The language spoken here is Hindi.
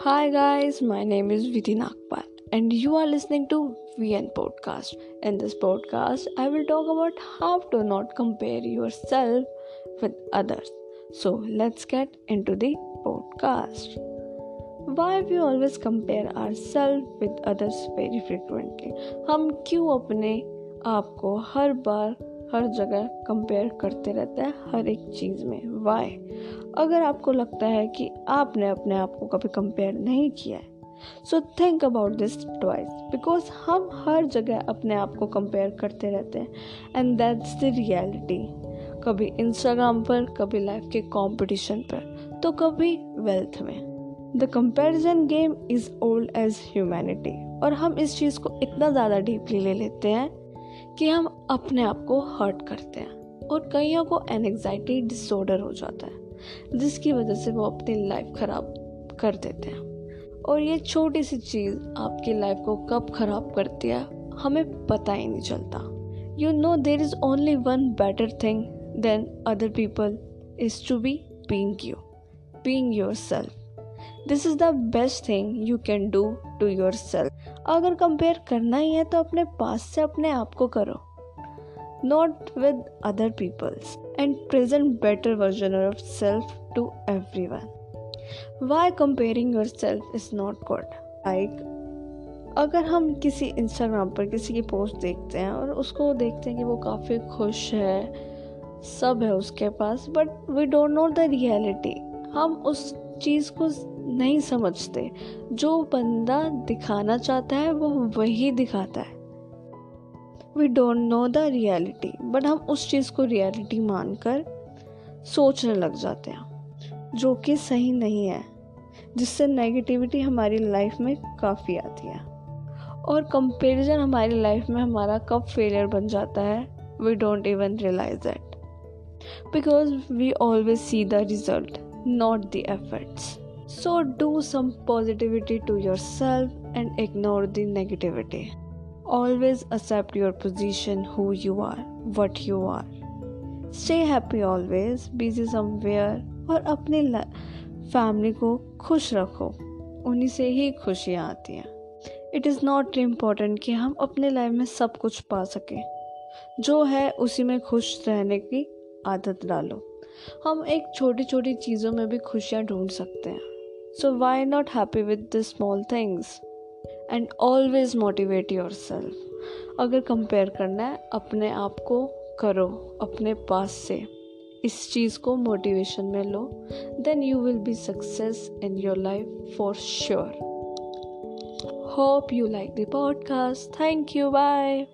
Hi guys, my name is Vidhi Nagpal and you are listening to VN Podcast. In this podcast, I will talk about how to not compare yourself with others. So let's get into the podcast. Why we always compare ourselves with others very frequently? हम क्यों अपने आप को हर बार हर जगह कंपेयर करते रहते हैं हर एक चीज़ में। वाई अगर आपको लगता है कि आपने अपने आप को कभी कंपेयर नहीं किया है so think about this twice because हम हर जगह अपने आप को कंपेयर करते रहते हैं एंड दैट्स द रियलिटी कभी इंस्टाग्राम पर, कभी लाइफ के कंपटीशन पर तो कभी वेल्थ में। The comparison game is old age humanity और हम इस चीज़ को इतना ज़्यादा डीपली ले लेते हैं कि हम अपने आप को हर्ट करते हैं और कईयों को एनजाइटी डिसऑर्डर हो जाता है, जिसकी वजह से वो अपनी लाइफ ख़राब कर देते हैं। और ये छोटी सी चीज़ आपकी लाइफ को कब ख़राब करती है, हमें पता ही नहीं चलता। You know there is only one better thing than other people is to be being you being your self this is the best thing you can do to your self अगर कंपेयर करना ही है तो अपने पास से अपने आप को करो। Not with other peoples and present better version of self to every one why comparing your self is not good like अगर हम किसी इंस्टाग्राम पर किसी की पोस्ट देखते हैं और उसको देखते हैं कि वो काफ़ी खुश है, सब है उसके पास but we don't know the reality हम उस चीज़ को नहीं समझते। जो बंदा दिखाना चाहता है, वो वही दिखाता है। We don't know the reality but हम उस चीज़ को रियलिटी मानकर सोचने लग जाते हैं, जो कि सही नहीं है, जिससे नेगेटिविटी हमारी लाइफ में काफ़ी आती है। और कंपैरिजन हमारी लाइफ में हमारा कब फेलियर बन जाता है we don't even realise that because we always see the result not the efforts. So do some positivity to your self and ignore the negativity always accept your position who you are what you are stay happy always busy somewhere और अपने फैमिली को खुश रखो। उन्हीं से ही खुशियाँ आती हैं। इट इज़ नॉट इंपॉर्टेंट कि हम अपने लाइफ में सब कुछ पा सकें। जो है, उसी में खुश रहने की आदत डालो। हम एक छोटी छोटी चीज़ों में भी खुशियाँ ढूंढ सकते हैं। So why not happy with the small things and always motivate your self अगर कंपेयर करना है, अपने आप को करो, अपने पास से। इस चीज़ को मोटिवेशन में लो then you will be success in your life for sure hope you like the podcast thank you bye